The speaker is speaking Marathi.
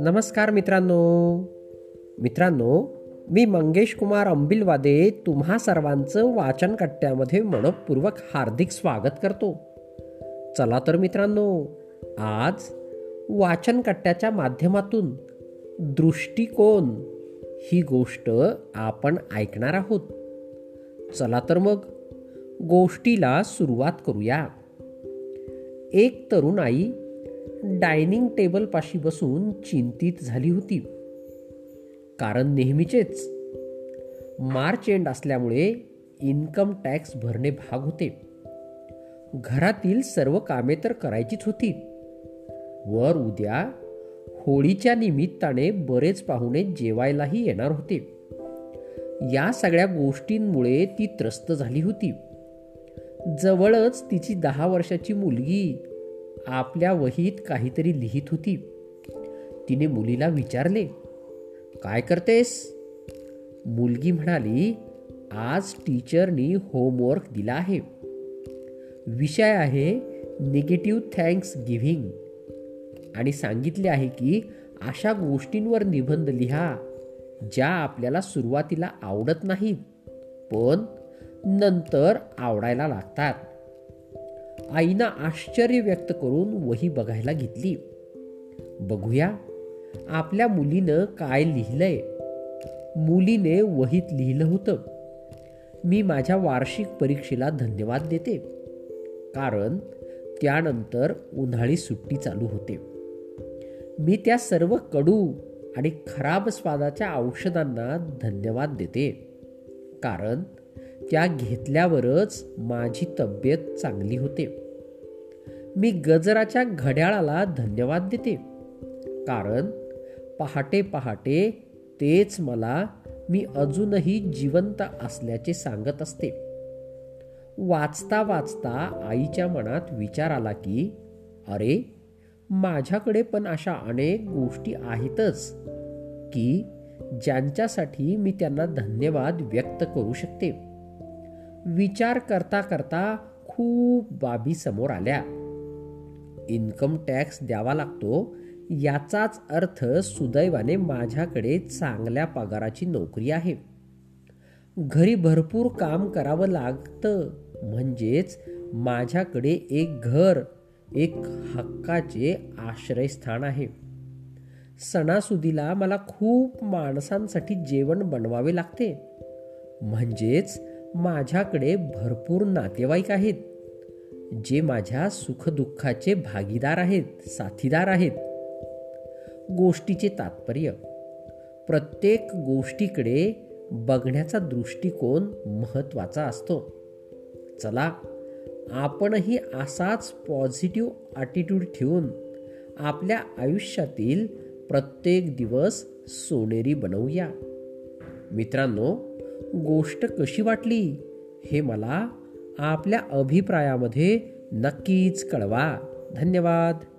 नमस्कार मित्रांनो. मित्रांनो मी मंगेश कुमार अंबिलवादे तुम्हा सर्वांचं वाचन कट्ट्यामध्ये मनपूर्वक हार्दिक स्वागत करतो. चला तर मित्रांनो आज वाचन कट्ट्याच्या माध्यमातून दृष्टिकोन ही गोष्ट आपण ऐकणार आहोत. चला तर मग गोष्टीला सुरुवात करूया. एक तरुण आई डायनिंग टेबलपाशी बसून चिंतित झाली होती. कारण नेहमीचेच मार्च एंड असल्यामुळे इन्कम टॅक्स भरणे भाग होते. घरातील सर्व कामे तर करायचीच होती. वर उद्या होळीच्या निमित्ताने बरेच पाहुणे जेवायलाही येणार होते. या सगळ्या गोष्टींमुळे ती त्रस्त झाली होती. जवळच तिची दहा वर्षाची मुलगी आपल्या वहीत काहीतरी लिहित होती. तिने मुलीला विचारले काय करतेस? मुलगी म्हणाली आज टीचरनी होमवर्क दिला आहे. विषय आहे निगेटिव्ह थँक्स गिव्हिंग. आणि सांगितले आहे की अशा गोष्टींवर निबंध लिहा ज्या आपल्याला सुरुवातीला आवडत नाहीत पण नंतर आवडायला लागतात. आईनं आश्चर्य व्यक्त करून वही बघायला घेतली. बघूया आपल्या मुलीनं काय लिहिलंय? मुलीने वहीत लिहिलं होतं. मी माझ्या वार्षिक परीक्षेला धन्यवाद देते. कारण त्यानंतर उन्हाळी सुट्टी चालू होते. मी त्या सर्व कडू आणि खराब स्वादाच्या औषधांना धन्यवाद देते. कारण त्या घेतल्यावरच माझी तब्येत चांगली होते. मी गजराच्या घड्याळाला धन्यवाद देते. कारण पहाटे पहाटे तेच मला मी अजूनही जिवंत असल्याचे सांगत असते. वाचता वाचता आईच्या मनात विचार आला की अरे माझ्याकडे पण अशा अनेक गोष्टी आहेतच की ज्यांच्यासाठी मी त्यांना धन्यवाद व्यक्त करू शकते. विचार करता करता खूप बाबी समोर आल्या. इन्कम टॅक्स द्यावा लागतो याचाच अर्थ सुदैवाने माझ्याकडे चांगल्या पगाराची नोकरी आहे. घरी भरपूर काम करावं लागतं म्हणजेच माझ्याकडे एक घर एक हक्काचे आश्रयस्थान आहे. सणासुदीला मला खूप माणसांसाठी जेवण बनवावे लागते. म्हणजेच माझ्याकडे भरपूर नातेवाईक आहेत जे माझ्या सुखदुःखाचे भागीदार आहेत साथीदार आहेत. गोष्टीचे तात्पर्य प्रत्येक गोष्टीकडे बघण्याचा दृष्टिकोन महत्त्वाचा असतो. चला आपणही असाच पॉझिटिव्ह ॲटिट्यूड ठेवून आपल्या आयुष्यातील प्रत्येक दिवस सोनेरी बनवूया. मित्रांनो गोष्ट कशी वाटली हे मला आपल्या अभिप्रायामध्ये नक्कीच कळवा. धन्यवाद.